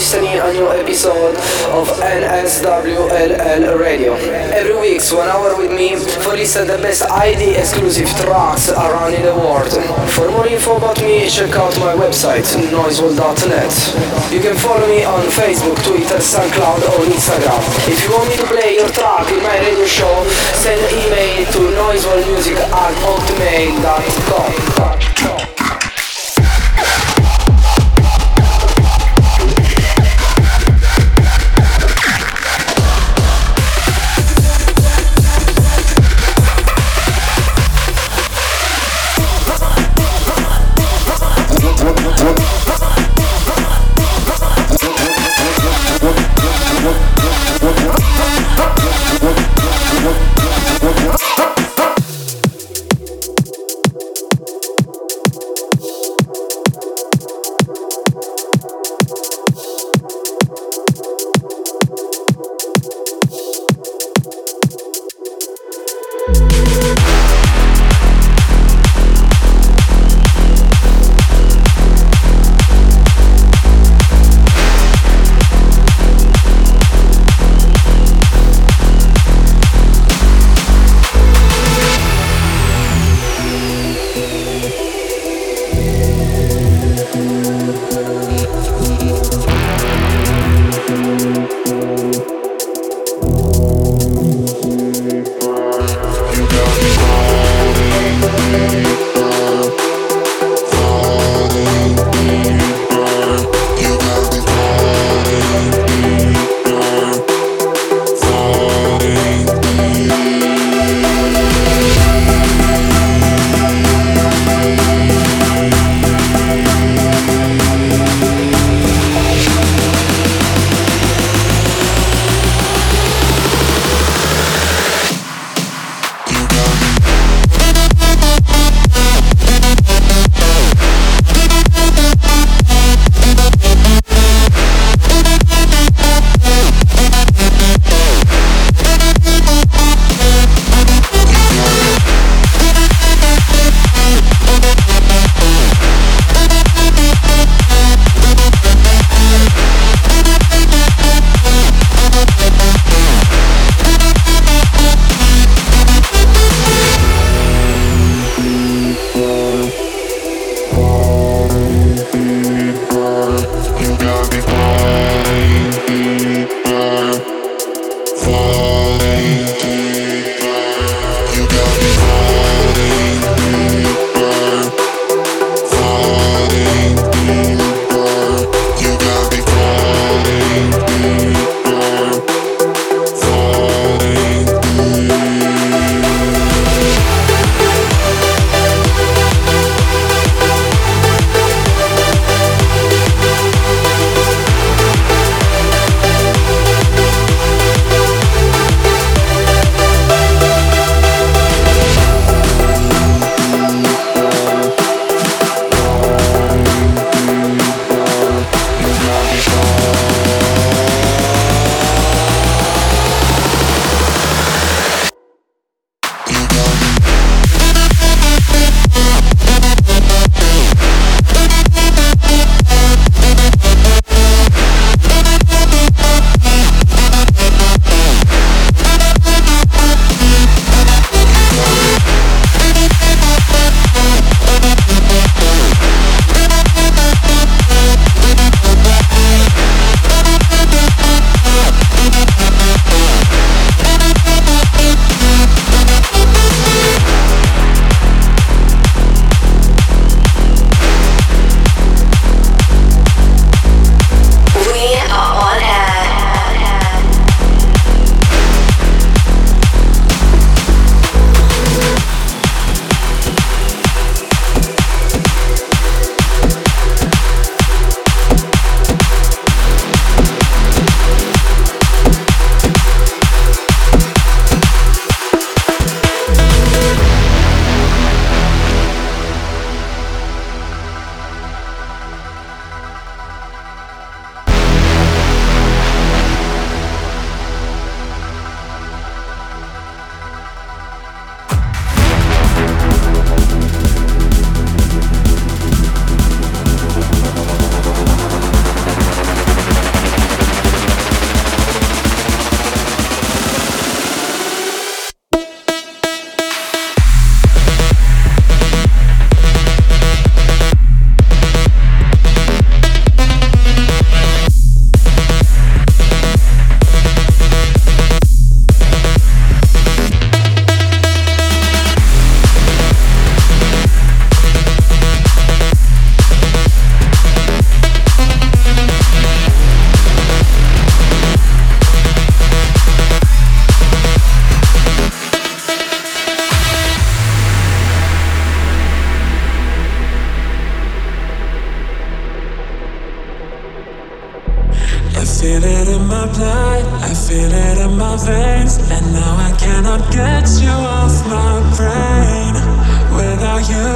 listening a new episode of NSWLL Radio? Every week, one hour with me for listen the best ID exclusive tracks around in the world. For more info about me, check out my website, noisewall.net. You can follow me on Facebook, Twitter, SoundCloud or Instagram. If you want me to play your track in my radio show, send an email to noisewallmusic at hotmail.com.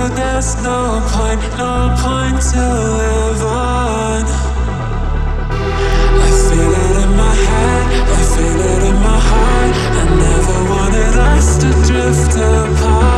there's no point, no point to live on. I feel it in my head, I feel it in my heart. I never wanted us to drift apart.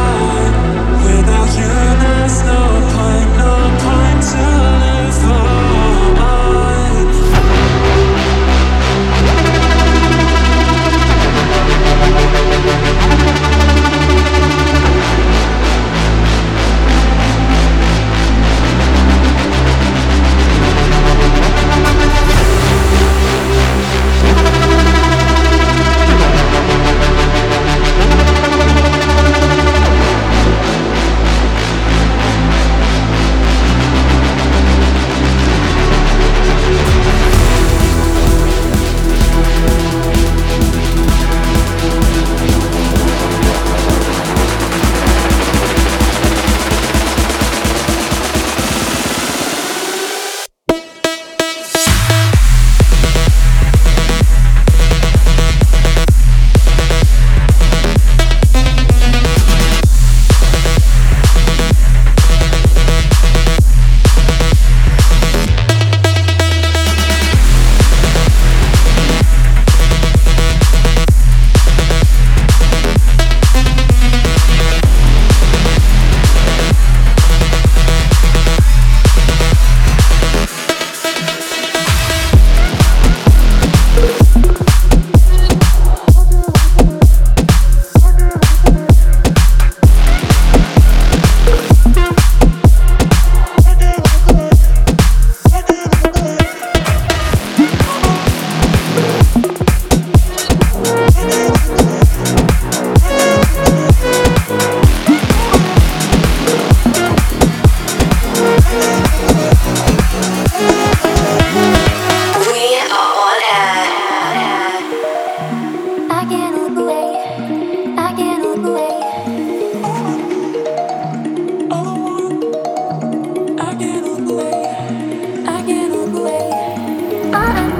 my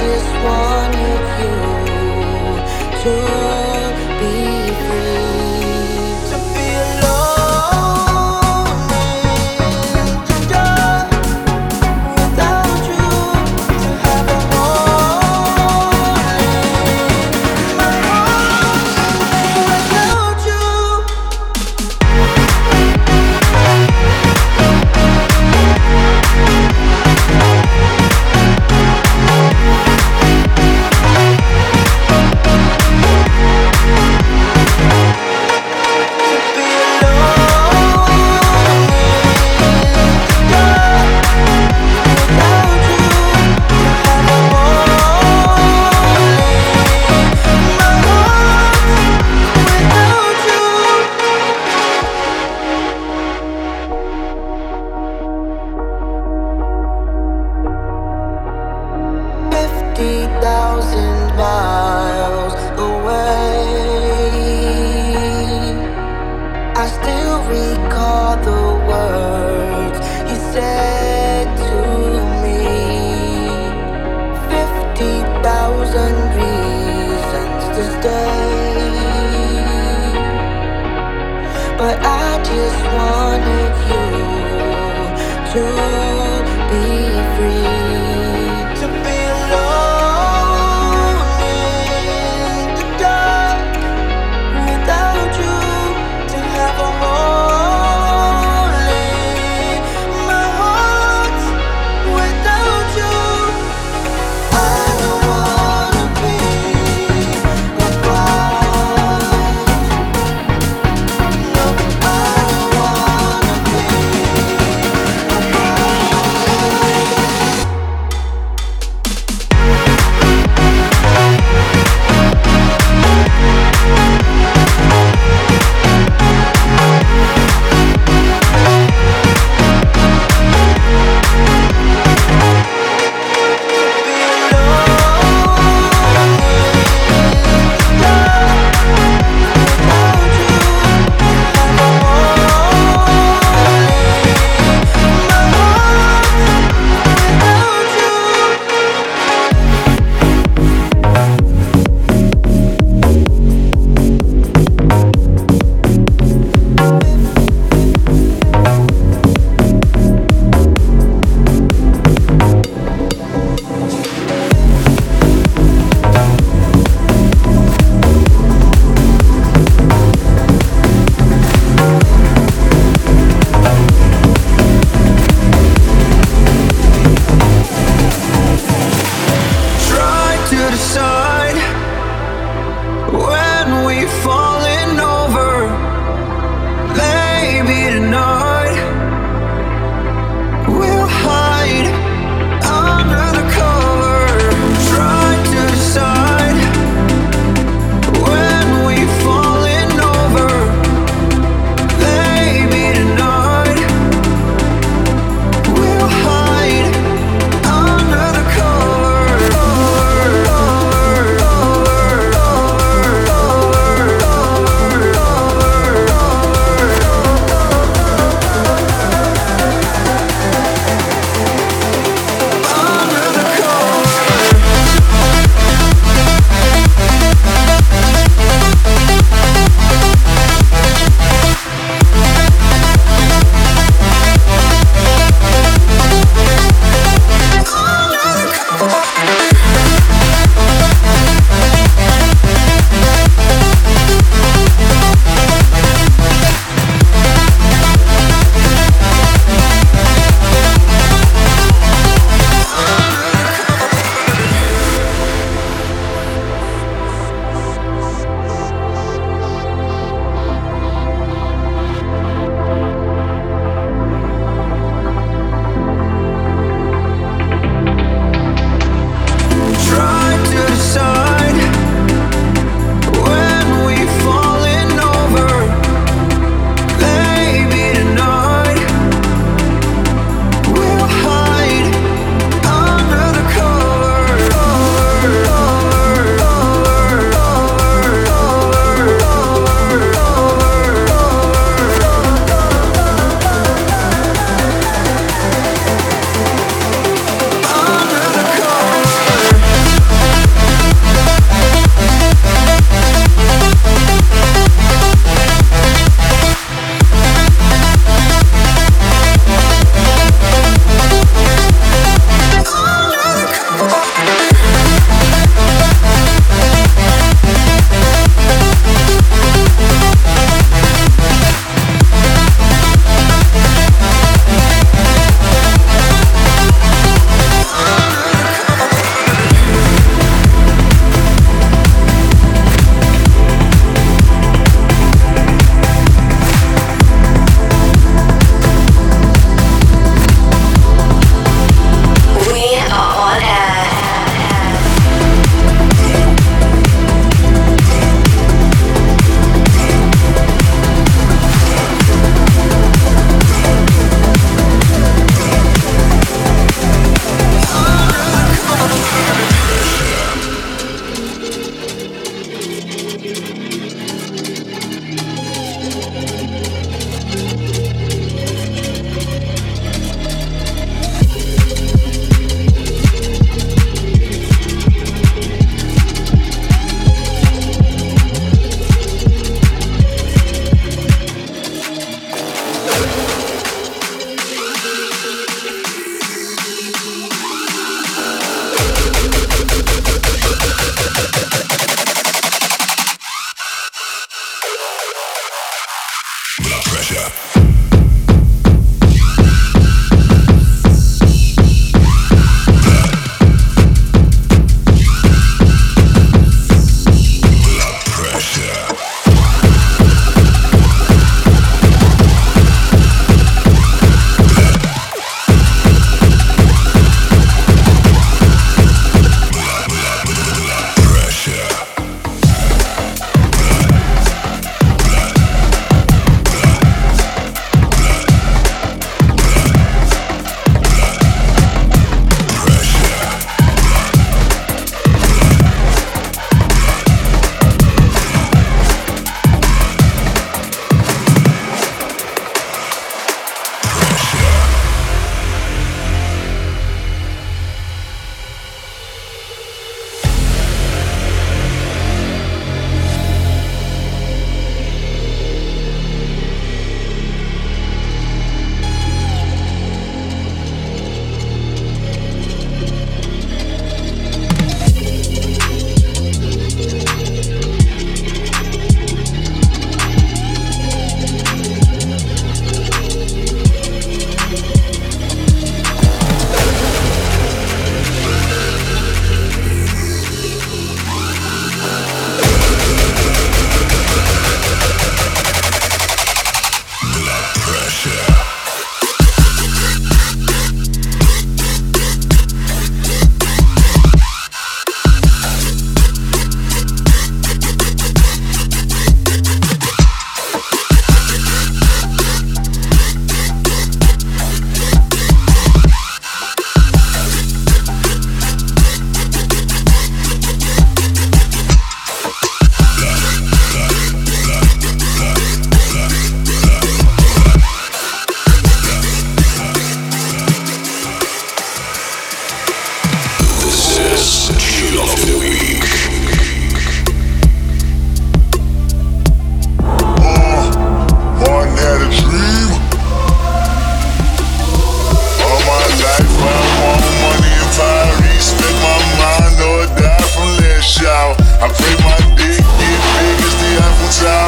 just want Yeah. I play my dick, dick, dick, it's the apple Tower.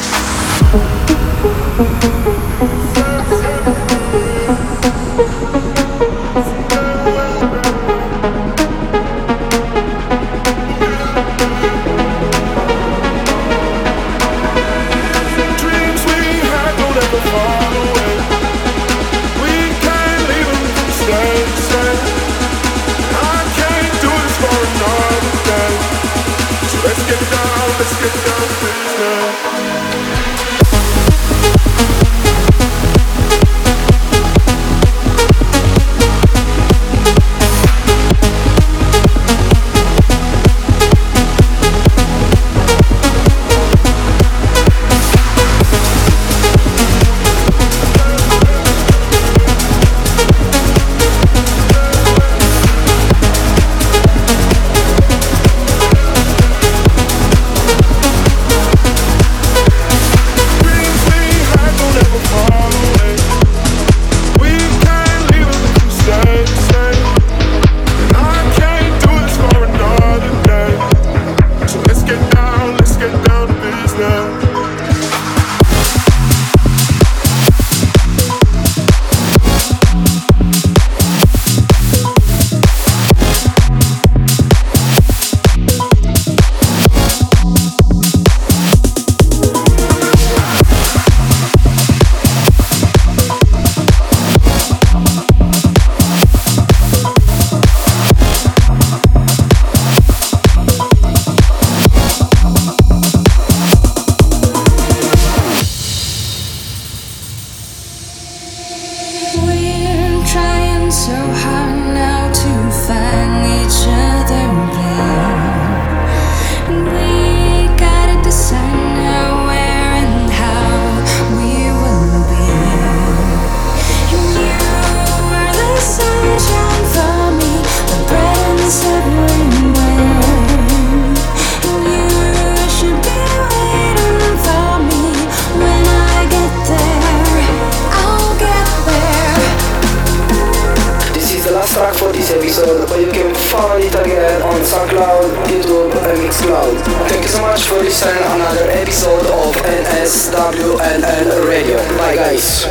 found it again on SoundCloud, YouTube, and Mixcloud. Thank you so much for listening another episode of NSWNN Radio. Bye guys.